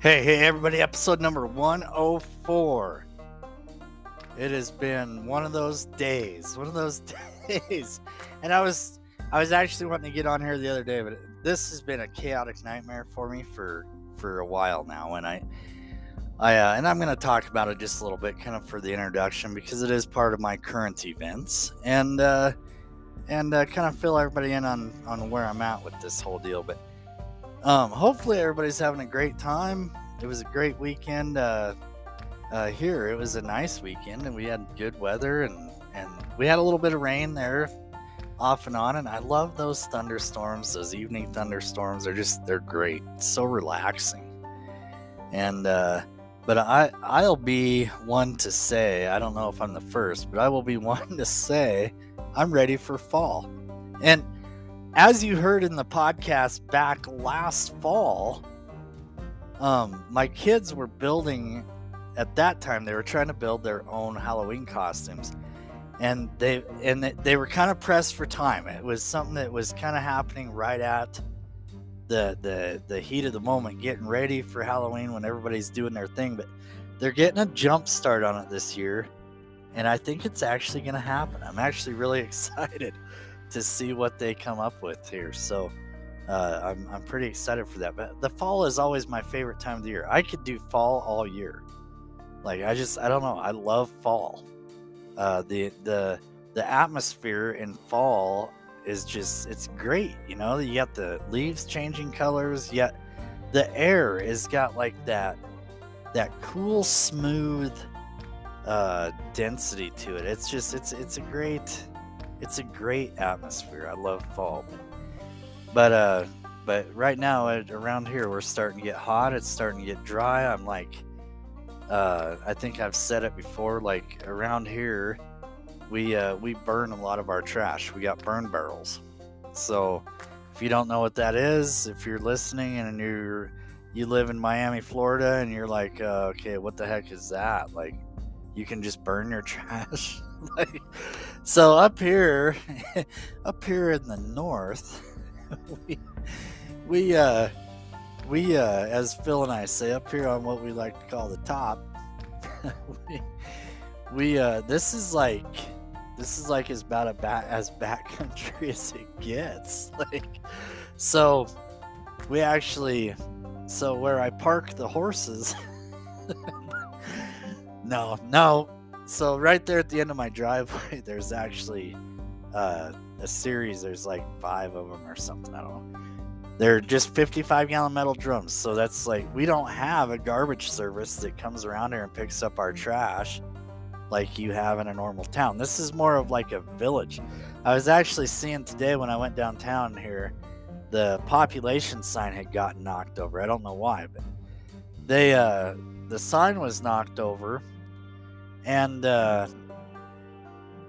Hey, hey, everybody, episode number 104. It has been one of those days, one of those days. And I was I was actually wanting to get on here the other day, but this has been a chaotic nightmare for me for for a while now and I I uh, and I'm going to talk about it just a little bit kind of for the introduction because it is part of my current events and uh and uh, kind of fill everybody in on on where I'm at with this whole deal, but um, hopefully everybody's having a great time. It was a great weekend uh, uh, here. It was a nice weekend, and we had good weather, and and we had a little bit of rain there, off and on. And I love those thunderstorms. Those evening thunderstorms are just they're great. so relaxing. And uh, but I I'll be one to say I don't know if I'm the first, but I will be one to say I'm ready for fall. And as you heard in the podcast back last fall, um, my kids were building at that time. They were trying to build their own Halloween costumes, and they and they were kind of pressed for time. It was something that was kind of happening right at the the the heat of the moment, getting ready for Halloween when everybody's doing their thing. But they're getting a jump start on it this year, and I think it's actually going to happen. I'm actually really excited to see what they come up with here. So uh, I'm, I'm pretty excited for that. But the fall is always my favorite time of the year. I could do fall all year. Like I just I don't know. I love fall. Uh, the the the atmosphere in fall is just it's great. You know, you got the leaves changing colors. Yet the air is got like that that cool smooth uh, density to it. It's just it's it's a great it's a great atmosphere. I love fall. But uh but right now around here we're starting to get hot. It's starting to get dry. I'm like uh I think I've said it before like around here we uh we burn a lot of our trash. We got burn barrels. So if you don't know what that is, if you're listening and you're you live in Miami, Florida and you're like, uh, okay, what the heck is that? Like you can just burn your trash. like so up here, up here in the north, we we uh we uh as Phil and I say up here on what we like to call the top, we we uh this is like this is like as about a back as backcountry as it gets. Like so we actually so where I park the horses no, no, so right there at the end of my driveway, there's actually uh, a series. There's like five of them or something. I don't know. They're just 55 gallon metal drums. So that's like we don't have a garbage service that comes around here and picks up our trash like you have in a normal town. This is more of like a village. I was actually seeing today when I went downtown here, the population sign had gotten knocked over. I don't know why, but they uh the sign was knocked over and uh,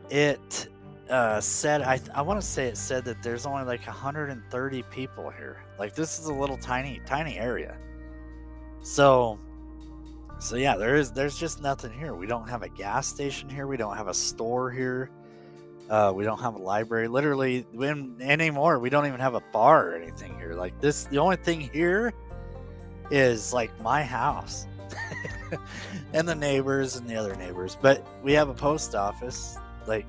it uh, said I I want to say it said that there's only like 130 people here. Like this is a little tiny tiny area. So so yeah, there is there's just nothing here. We don't have a gas station here. We don't have a store here. Uh, we don't have a library. Literally, when anymore, we don't even have a bar or anything here. Like this, the only thing here is like my house. and the neighbors and the other neighbors. But we have a post office. Like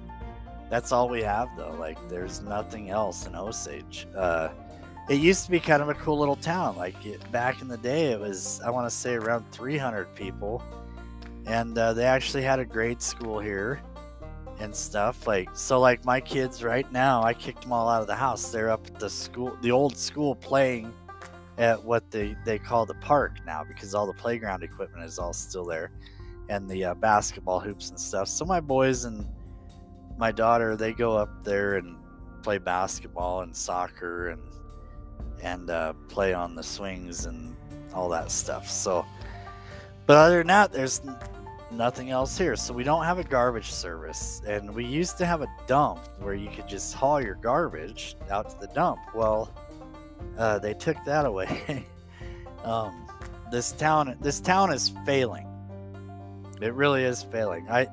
that's all we have though. Like there's nothing else in Osage. Uh, it used to be kind of a cool little town. Like it, back in the day, it was I want to say around 300 people, and uh, they actually had a grade school here and stuff. Like so, like my kids right now, I kicked them all out of the house. They're up at the school, the old school, playing at what they, they call the park now because all the playground equipment is all still there and the uh, basketball hoops and stuff. So my boys and my daughter, they go up there and play basketball and soccer and and uh, play on the swings and all that stuff. So, but other than that, there's nothing else here. So we don't have a garbage service, and we used to have a dump where you could just haul your garbage out to the dump. Well, uh, they took that away. um, this town, this town is failing. It really is failing. I,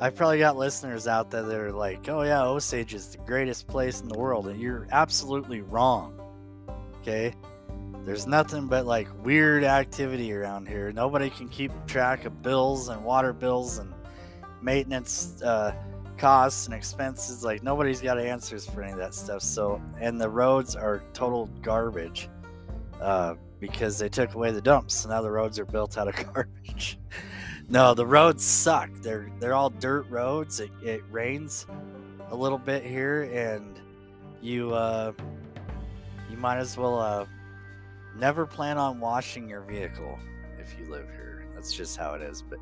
I've probably got listeners out there that are like, "Oh yeah, Osage is the greatest place in the world," and you're absolutely wrong. Okay, there's nothing but like weird activity around here. Nobody can keep track of bills and water bills and maintenance uh, costs and expenses. Like nobody's got answers for any of that stuff. So, and the roads are total garbage uh, because they took away the dumps. So now the roads are built out of garbage. no, the roads suck. They're they're all dirt roads. It, it rains a little bit here, and you uh, you might as well uh, never plan on washing your vehicle if you live here. That's just how it is. But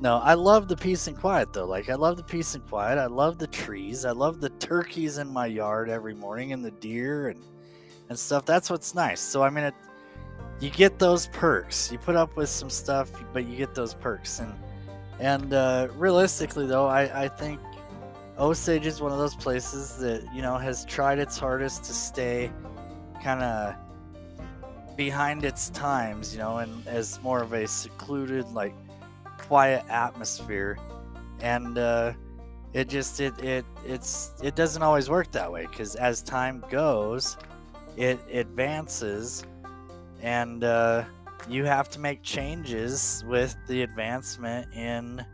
no, I love the peace and quiet though. Like I love the peace and quiet. I love the trees. I love the turkeys in my yard every morning and the deer and and stuff. That's what's nice. So I mean, it, you get those perks. You put up with some stuff, but you get those perks. And and uh, realistically though, I I think Osage is one of those places that you know has tried its hardest to stay kind of behind its times, you know, and as more of a secluded like quiet atmosphere, and uh, it just it it it's it doesn't always work that way because as time goes, it advances, and uh, you have to make changes with the advancement in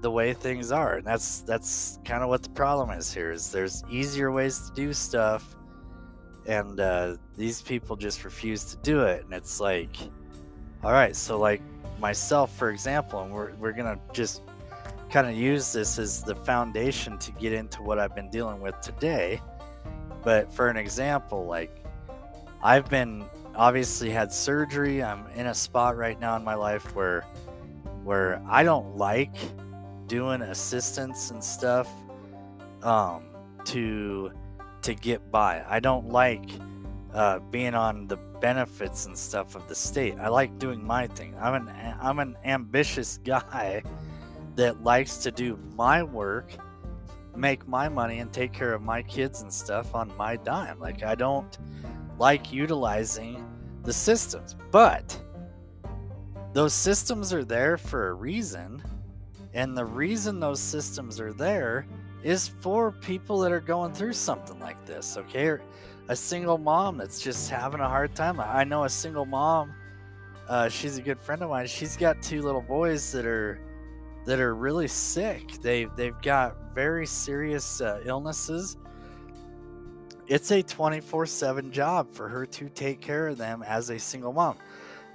the way things are and that's that's kind of what the problem is here is there's easier ways to do stuff and uh, these people just refuse to do it and it's like all right so like myself, for example, and we're, we're going to just kind of use this as the foundation to get into what I've been dealing with today. But for an example, like I've been obviously had surgery. I'm in a spot right now in my life where where I don't like doing assistance and stuff um, to to get by. I don't like uh, being on the benefits and stuff of the state. I like doing my thing. I'm an I'm an ambitious guy that likes to do my work, make my money, and take care of my kids and stuff on my dime. Like I don't like utilizing the systems, but those systems are there for a reason, and the reason those systems are there is for people that are going through something like this. Okay a single mom that's just having a hard time. I know a single mom. Uh, she's a good friend of mine. She's got two little boys that are that are really sick. They they've got very serious uh, illnesses. It's a 24/7 job for her to take care of them as a single mom.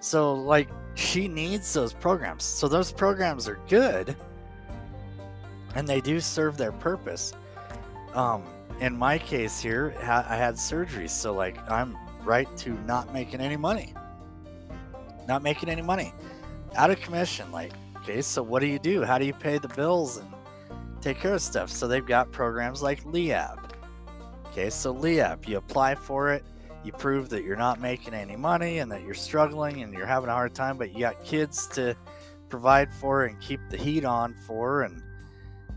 So like she needs those programs. So those programs are good and they do serve their purpose. Um, in my case here, I had surgery, so like I'm right to not making any money. Not making any money. Out of commission. Like, okay, so what do you do? How do you pay the bills and take care of stuff? So they've got programs like LEAP. Okay, so LEAP, you apply for it, you prove that you're not making any money and that you're struggling and you're having a hard time, but you got kids to provide for and keep the heat on for and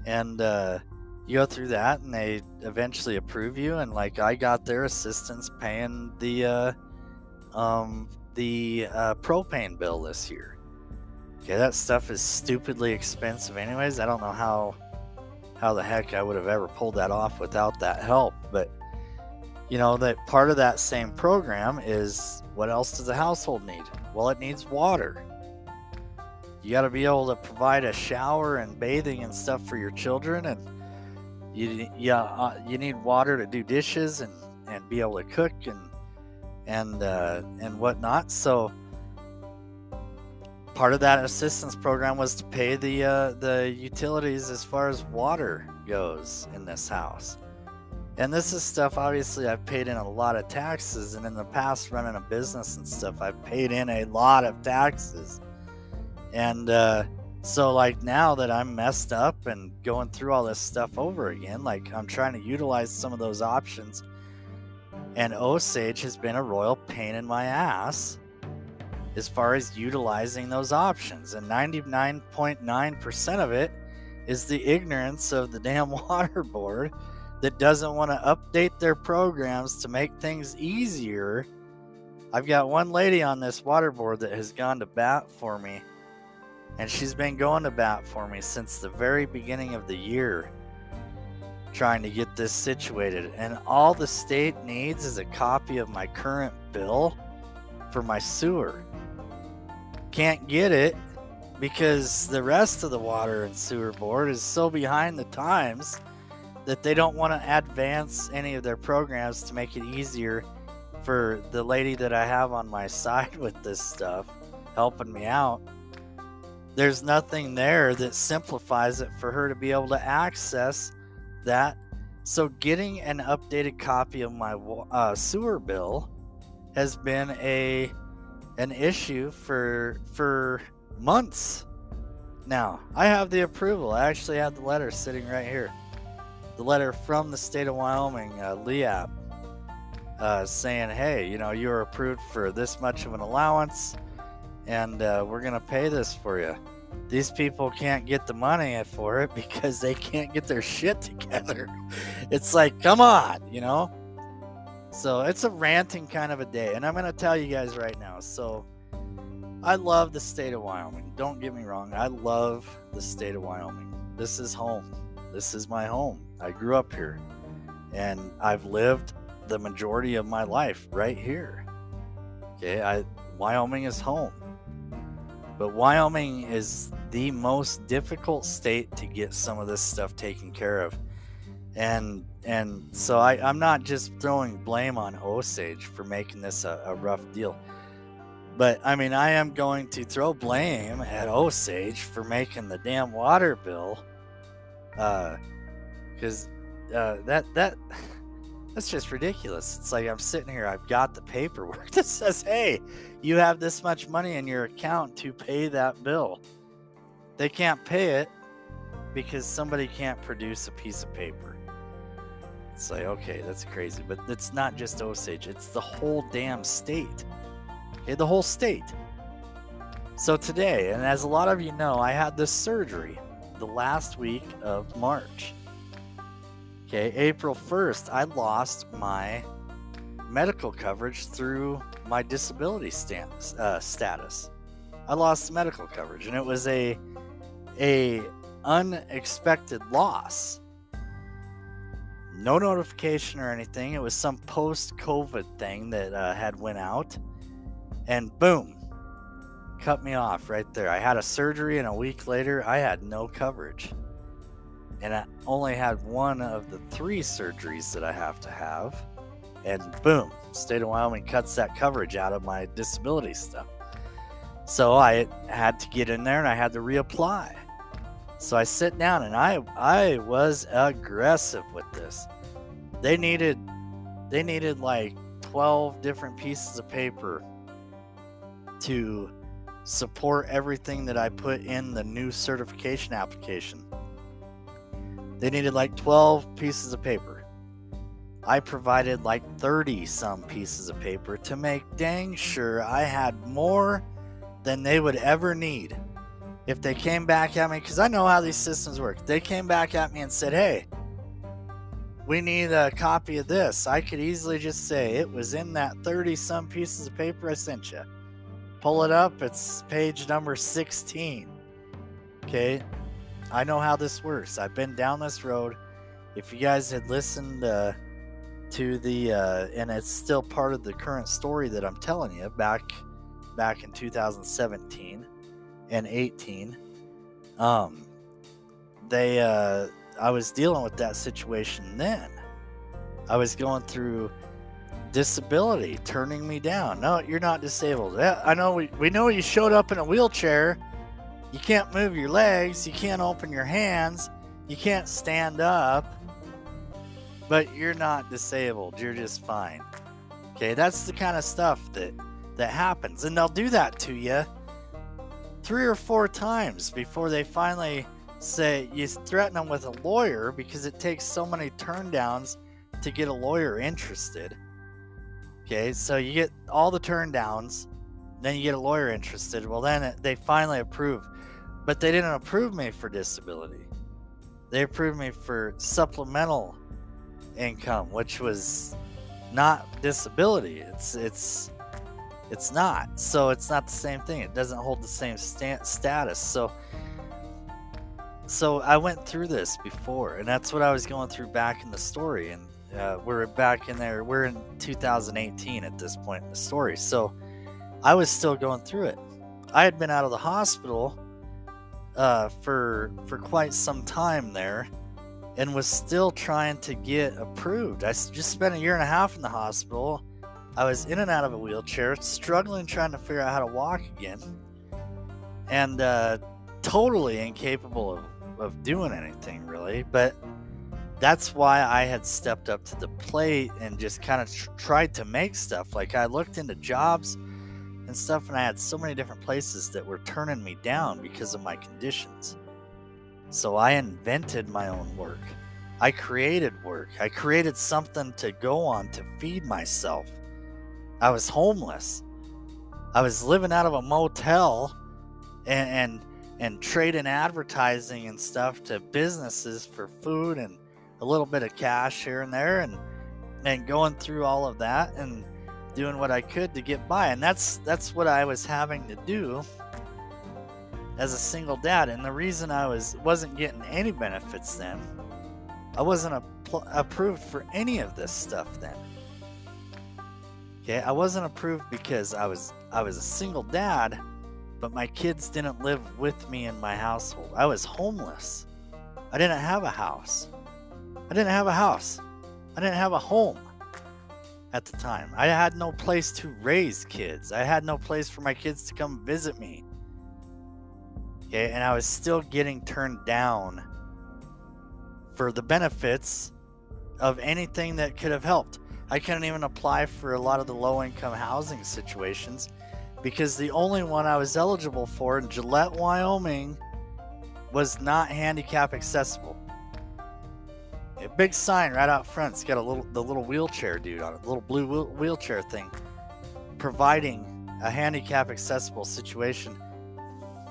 and uh you go through that and they eventually approve you and like i got their assistance paying the uh um the uh, propane bill this year. Okay that stuff is stupidly expensive anyways. I don't know how how the heck i would have ever pulled that off without that help but you know that part of that same program is what else does a household need? Well it needs water. You got to be able to provide a shower and bathing and stuff for your children and you yeah uh, you need water to do dishes and and be able to cook and and uh, and whatnot. So part of that assistance program was to pay the uh, the utilities as far as water goes in this house. And this is stuff obviously I've paid in a lot of taxes and in the past running a business and stuff I've paid in a lot of taxes. And uh, so like now that I'm messed up and going through all this stuff over again, like I'm trying to utilize some of those options. And Osage has been a royal pain in my ass as far as utilizing those options. And 99.9% of it is the ignorance of the damn water board that doesn't want to update their programs to make things easier. I've got one lady on this water board that has gone to bat for me and she's been going bat for me since the very beginning of the year. trying to get this situated. And all the state needs is a copy of my current bill for my sewer. Can't get it because the rest of the water and sewer board is so behind the times that they don't want to advance any of their programs to make it easier for the lady that I have on my side with this stuff helping me out. There's nothing there that simplifies it for her to be able to access that. So, getting an updated copy of my uh, sewer bill has been a an issue for for months now. I have the approval. I actually have the letter sitting right here. The letter from the state of Wyoming, uh, LEAP, uh, saying, hey, you know, you are approved for this much of an allowance and uh, we're going to pay this for you. These people can't get the money for it because they can't get their shit together. It's like, come on, you know? So it's a ranting kind of a day. And I'm going to tell you guys right now. So I love the state of Wyoming. Don't get me wrong. I love the state of Wyoming. This is home. This is my home. I grew up here. And I've lived the majority of my life right here. Okay, I Wyoming is home. But Wyoming is the most difficult state to get some of this stuff taken care of. And and so I, I'm not just throwing blame on Osage for making this a, a rough deal. But I mean, I am going to throw blame at Osage for making the damn water bill. Uh because uh, uh, that that that's just ridiculous. It's like I'm sitting here, I've got the paperwork that says, hey, you have this much money in your account to pay that bill. They can't pay it because somebody can't produce a piece of paper. It's like, okay, that's crazy. But it's not just Osage, it's the whole damn state. Okay, the whole state. So today, and as a lot of you know, I had this surgery the last week of March. Okay, April 1st, I lost my medical coverage through my disability status. Uh, status. I lost medical coverage, and it was a a unexpected loss. No notification or anything. It was some post-COVID thing that uh, had went out, and boom, cut me off right there. I had a surgery, and a week later, I had no coverage and I only had one of the three surgeries that I have to have. And boom, state of Wyoming cuts that coverage out of my disability stuff. So I had to get in there and I had to reapply. So I sit down and I I was aggressive with this. They needed they needed like 12 different pieces of paper to support everything that I put in the new certification application. They needed like 12 pieces of paper. I provided like 30 some pieces of paper to make dang sure I had more than they would ever need. If they came back at me, because I know how these systems work, they came back at me and said, hey, we need a copy of this. I could easily just say it was in that 30 some pieces of paper I sent you. Pull it up, it's page number 16. Okay, I know how this works. I've been down this road. If you guys had listened uh, to the, uh, and it's still part of the current story that I'm telling you back, back in 2017 and 18, um, they, uh, I was dealing with that situation then. I was going through disability turning me down. No, you're not disabled. I know we, we know you showed up in a wheelchair you can't move your legs, you can't open your hands, you can't stand up, but you're not disabled. You're just fine. Okay, that's the kind of stuff that that happens, and they'll do that to you three or four times before they finally say you threaten them with a lawyer because it takes so many turndowns to get a lawyer interested. Okay, so you get all the turndowns, then you get a lawyer interested. Well, then uh, they finally approve. But they didn't approve me for disability. They approved me for supplemental income, which was not disability. It's it's it's not. So it's not the same thing. It doesn't hold the same sta- status. So so I went through this before, and that's what I was going through back in the story. And uh, we're back in there. We're in 2018 at this point in the story. So I was still going through it. I had been out of the hospital uh, for for quite some time there, and was still trying to get approved. I just spent a year and a half in the hospital. I was in and out of a wheelchair, struggling trying to figure out how to walk again, and uh, totally incapable of, of doing anything really. But that's why I had stepped up to the plate and just kind of tr- tried to make stuff. Like I looked into jobs and stuff, and I had so many different places that were turning me down because of my conditions. So I invented my own work. I created work. I created something to go on to feed myself. I was homeless. I was living out of a motel and and, and trading advertising and stuff to businesses for food and a little bit of cash here and there and and going through all of that and doing what I could to get by. And that's that's what I was having to do as a single dad. And the reason I was wasn't getting any benefits then, I wasn't pl- approved for any of this stuff then. Okay, I wasn't approved because I was I was a single dad, but my kids didn't live with me in my household. I was homeless. I didn't have a house. I didn't have a house. I didn't have a home at the time. I had no place to raise kids. I had no place for my kids to come visit me. Okay, and I was still getting turned down for the benefits of anything that could have helped. I couldn't even apply for a lot of the low income housing situations because the only one I was eligible for in Gillette, Wyoming was not handicap accessible. Big sign right out front. It's got a little the little wheelchair dude on it, little blue wheel, wheelchair thing, providing a handicap accessible situation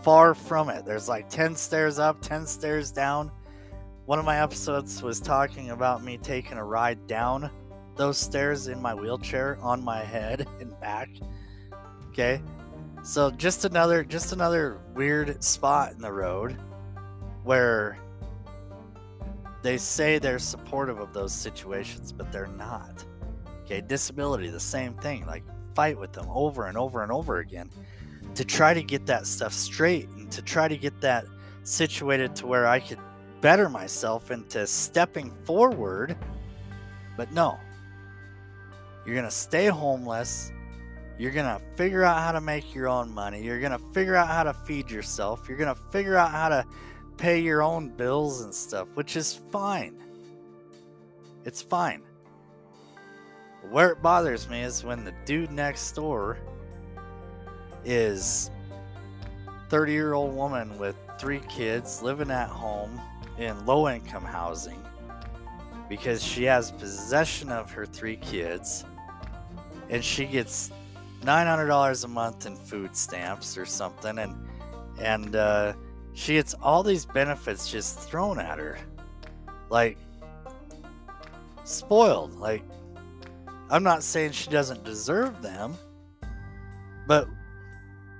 far from it. There's like 10 stairs up, 10 stairs down. One of my episodes was talking about me taking a ride down those stairs in my wheelchair on my head and back. Okay. So just another just another weird spot in the road where they say they're supportive of those situations, but they're not. Okay, disability, the same thing. Like fight with them over and over and over again to try to get that stuff straight and to try to get that situated to where I could better myself into stepping forward. But no, you're going to stay homeless. You're going to figure out how to make your own money. You're going to figure out how to feed yourself. You're going to figure out how to pay your own bills and stuff, which is fine. It's fine. Where it bothers me is when the dude next door is 30 year old woman with three kids living at home in low income housing because she has possession of her three kids and she gets $900 a month in food stamps or something and and uh, she gets all these benefits just thrown at her like spoiled like i'm not saying she doesn't deserve them but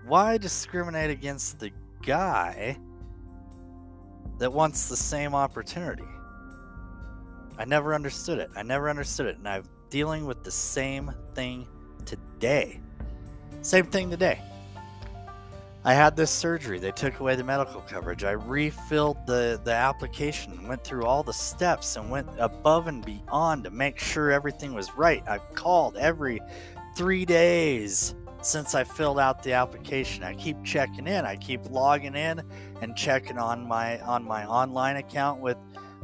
why discriminate against the guy that wants the same opportunity? I never understood it. I never understood it. And I'm dealing with the same thing today. Same thing today. I had this surgery. They took away the medical coverage. I refilled the, the application, went through all the steps, and went above and beyond to make sure everything was right. I've called every three days since I filled out the application. I keep checking in. I keep logging in and checking on my on my online account with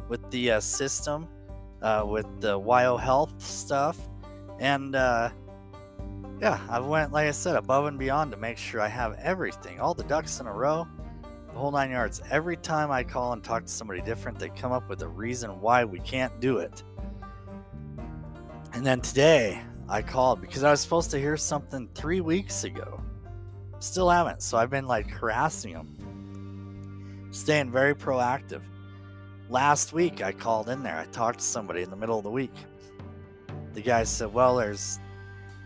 with the uh, system, uh, with the YO Health stuff, and uh, yeah, I went like I said above and beyond to make sure I have everything, all the ducks in a row, the whole nine yards. Every time I call and talk to somebody different, they come up with a reason why we can't do it. And then today, I called because I was supposed to hear something three weeks ago. Still haven't. So I've been like harassing them, staying very proactive. Last week I called in there. I talked to somebody in the middle of the week. The guy said, "Well, there's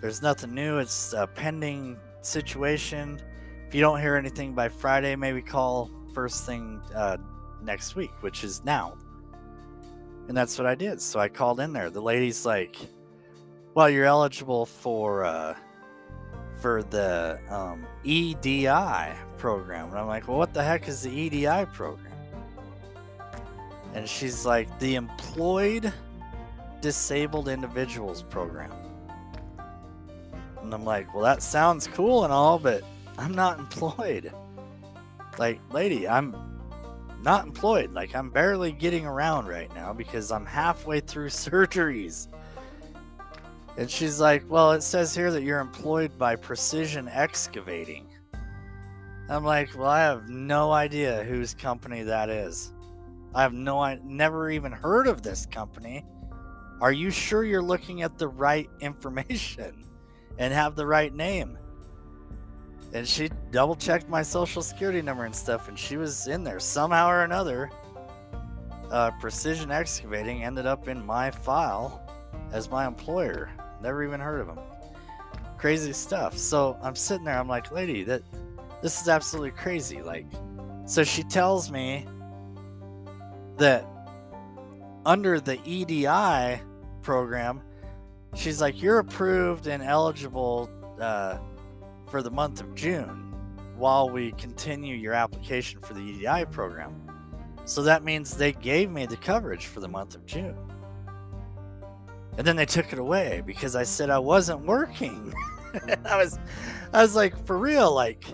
there's nothing new. It's a pending situation. If you don't hear anything by Friday, maybe call first thing uh, next week, which is now. And that's what I did. So I called in there. The lady's like, "Well, you're eligible for uh, for the um, EDI program." And I'm like, "Well, what the heck is the EDI program?" And she's like, "The Employed Disabled Individuals Program." And I'm like, "Well, that sounds cool and all, but I'm not employed." Like, lady, I'm not employed. Like, I'm barely getting around right now because I'm halfway through surgeries. And she's like, Well, it says here that you're employed by Precision Excavating. I'm like, Well, I have no idea whose company that is. I have no, I never even heard of this company. Are you sure you're looking at the right information and have the right name? and she double checked my social security number and stuff, and she was in there somehow or another. Uh, Precision Excavating ended up in my file as my employer. Never even heard of them. Crazy stuff. So I'm sitting there. I'm like, lady, that this is absolutely crazy. Like, so she tells me that under the EDI program, she's like, you're approved and eligible. Uh, for the month of June while we continue your application for the EDI program. So that means they gave me the coverage for the month of June. And then they took it away because I said I wasn't working. I was I was like for real like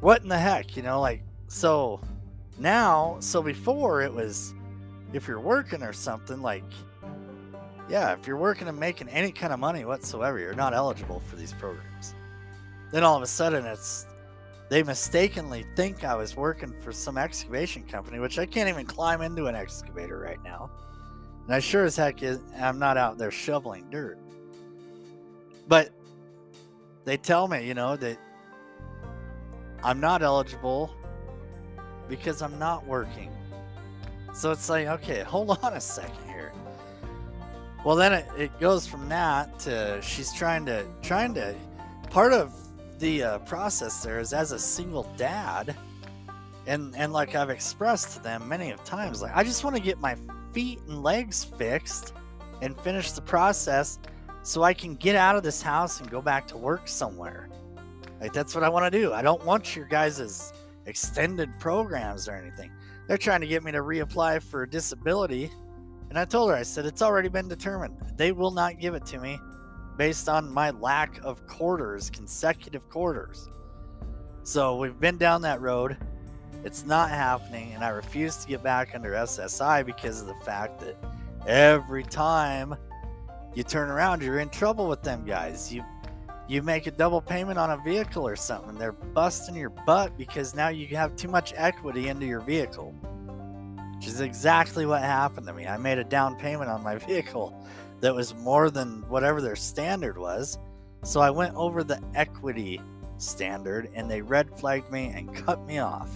what in the heck, you know, like so now so before it was if you're working or something like yeah, if you're working and making any kind of money whatsoever, you're not eligible for these programs. Then all of a sudden, it's they mistakenly think I was working for some excavation company, which I can't even climb into an excavator right now. And I sure as heck is, I'm not out there shoveling dirt. But they tell me, you know, that I'm not eligible because I'm not working. So it's like, okay, hold on a second. Well, then it, it goes from that to she's trying to trying to part of the uh, process there is as a single dad, and and like I've expressed to them many of times, like I just want to get my feet and legs fixed and finish the process so I can get out of this house and go back to work somewhere. Like that's what I want to do. I don't want your guys' extended programs or anything. They're trying to get me to reapply for disability. And I told her, I said, it's already been determined. They will not give it to me based on my lack of quarters, consecutive quarters. So we've been down that road. It's not happening, and I refuse to get back under SSI because of the fact that every time you turn around, you're in trouble with them guys. You you make a double payment on a vehicle or something, they're busting your butt because now you have too much equity into your vehicle. Which is exactly what happened to me. I made a down payment on my vehicle that was more than whatever their standard was. So I went over the equity standard and they red flagged me and cut me off.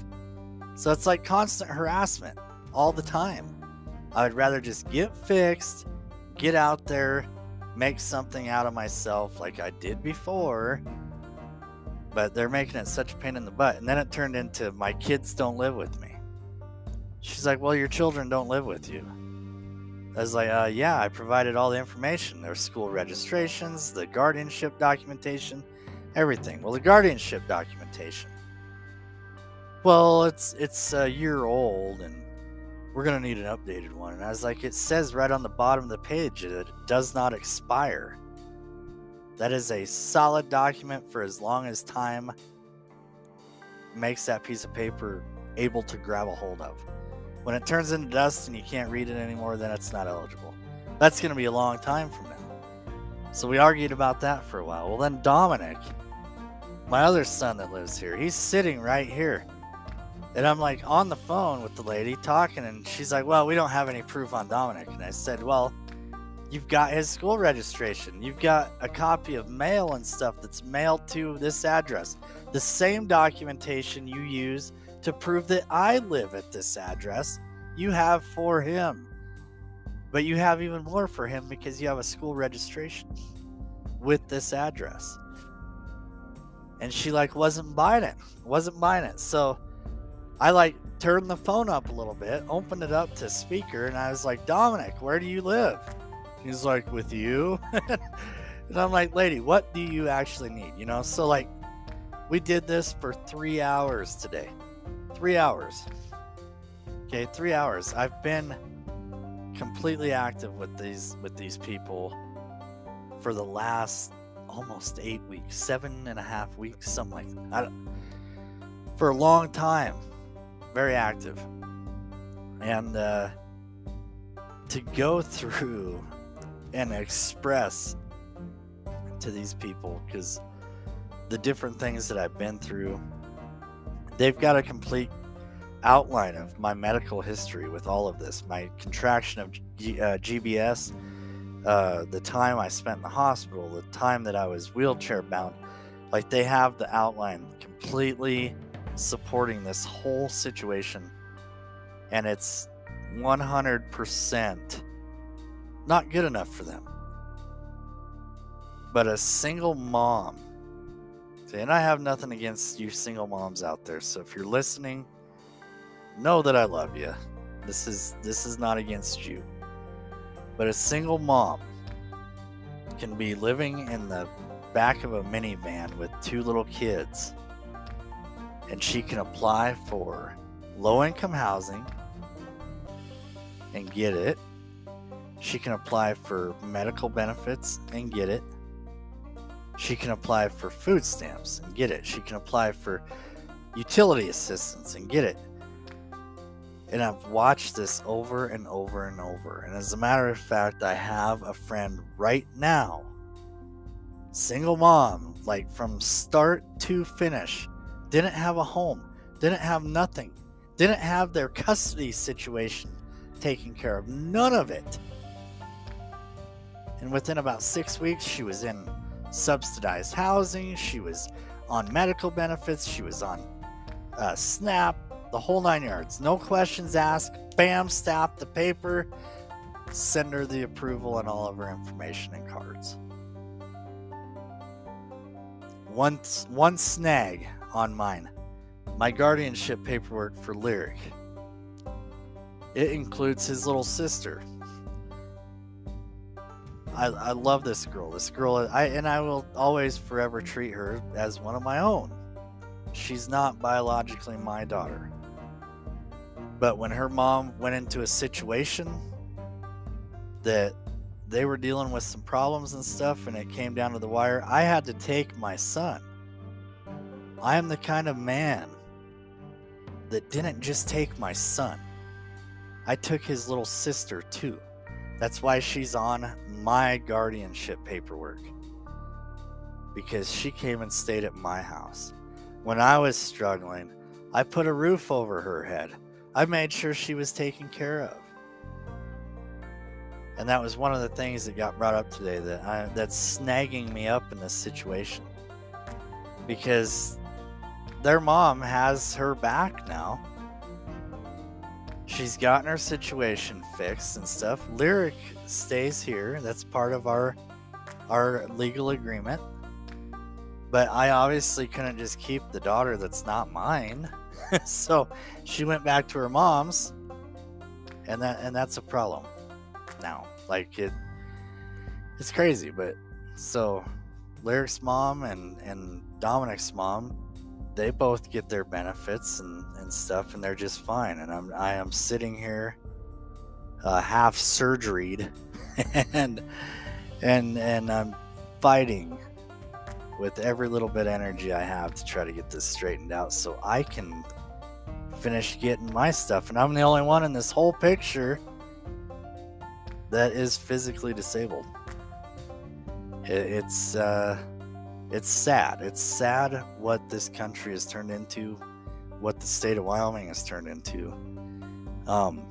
So it's like constant harassment all the time. I would rather just get fixed, get out there, make something out of myself like I did before. But they're making it such a pain in the butt. And then it turned into my kids don't live with me. She's like, Well, your children don't live with you. I was like, uh, yeah, I provided all the information. Their school registrations, the guardianship documentation, everything. Well, the guardianship documentation. Well, it's it's a year old, and we're gonna need an updated one. And I was like, it says right on the bottom of the page that it does not expire. That is a solid document for as long as time makes that piece of paper able to grab a hold of. When it turns into dust and you can't read it anymore, then it's not eligible. That's going to be a long time from now. So we argued about that for a while. Well, then Dominic, my other son that lives here, he's sitting right here. And I'm like on the phone with the lady talking, and she's like, Well, we don't have any proof on Dominic. And I said, Well, you've got his school registration, you've got a copy of mail and stuff that's mailed to this address, the same documentation you use to prove that I live at this address, you have for him. But you have even more for him because you have a school registration with this address. And she like wasn't buying it. Wasn't buying it. So I like turned the phone up a little bit, opened it up to speaker, and I was like, Dominic, where do you live? He's like, with you? and I'm like, lady, what do you actually need? You know, so like we did this for three hours today. Three hours. Okay, three hours. I've been completely active with these with these people for the last almost eight weeks, seven and a half weeks, something like that. for a long time, very active, and uh, to go through and express to these people because the different things that I've been through, they've got a complete outline of my medical history with all of this my contraction of G- uh, GBS, uh, the time I spent in the hospital, the time that I was wheelchair bound. Like they have the outline completely supporting this whole situation. And it's 100% not good enough for them. But a single mom, and I have nothing against you single moms out there. So if you're listening, know that I love you. This is this is not against you. But a single mom can be living in the back of a minivan with two little kids and she can apply for low income housing and get it. She can apply for medical benefits and get it. She can apply for food stamps and get it. She can apply for utility assistance and get it. And I've watched this over and over and over. And as a matter of fact, I have a friend right now, single mom, like from start to finish, didn't have a home, didn't have nothing, didn't have their custody situation taken care of, none of it. And within about six weeks, she was in subsidized housing, she was on medical benefits, she was on uh, SNAP, the whole nine yards. No questions asked. Bam, stamp the paper, send her the approval and all of her information and cards. One, one snag on mine my guardianship paperwork for Lyric. It includes his little sister. I, I love this girl. This girl, I and I will always forever treat her as one of my own. She's not biologically my daughter. But when her mom went into a situation that they were dealing with some problems and stuff, and it came down to the wire, I had to take my son. I am the kind of man that didn't just take my son, I took his little sister too. That's why she's on my guardianship paperwork. Because she came and stayed at my house. When I was struggling, I put a roof over her head. I made sure she was taken care of. And that was one of the things that got brought up today that I, that's snagging me up in this situation. Because their mom has her back now. She's gotten her situation fixed and stuff. Lyric stays here. That's part of our our legal agreement. But I obviously couldn't just keep the daughter that's not mine. so she went back to her mom's and that and that's a problem now like it it's crazy but so lyric's mom and and dominic's mom they both get their benefits and and stuff and they're just fine and i'm i am sitting here uh, half surgeried and and and i'm fighting with every little bit of energy i have to try to get this straightened out so i can finish getting my stuff, and I'm the only one in this whole picture that is physically disabled. It's uh, it's sad. It's sad what this country has turned into, what the state of Wyoming has turned into. Um,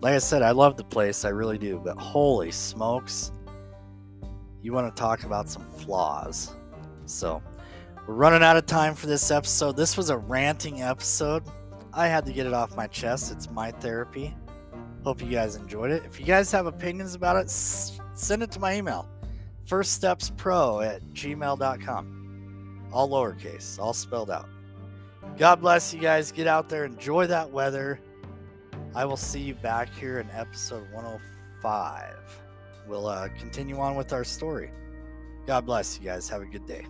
like I said, I love the place, I really do. But holy smokes, you want to talk about some flaws? So we're running out of time for this episode. This was a ranting episode. I had to get it off my chest. It's my therapy. Hope you guys enjoyed it. If you guys have opinions about it, send it to my email. Firststepspro at gmail.com. All lowercase, all spelled out. God bless you guys. Get out there, enjoy that weather. I will see you back here in episode 105. We'll uh, continue on with our story. God bless you guys. Have a good day.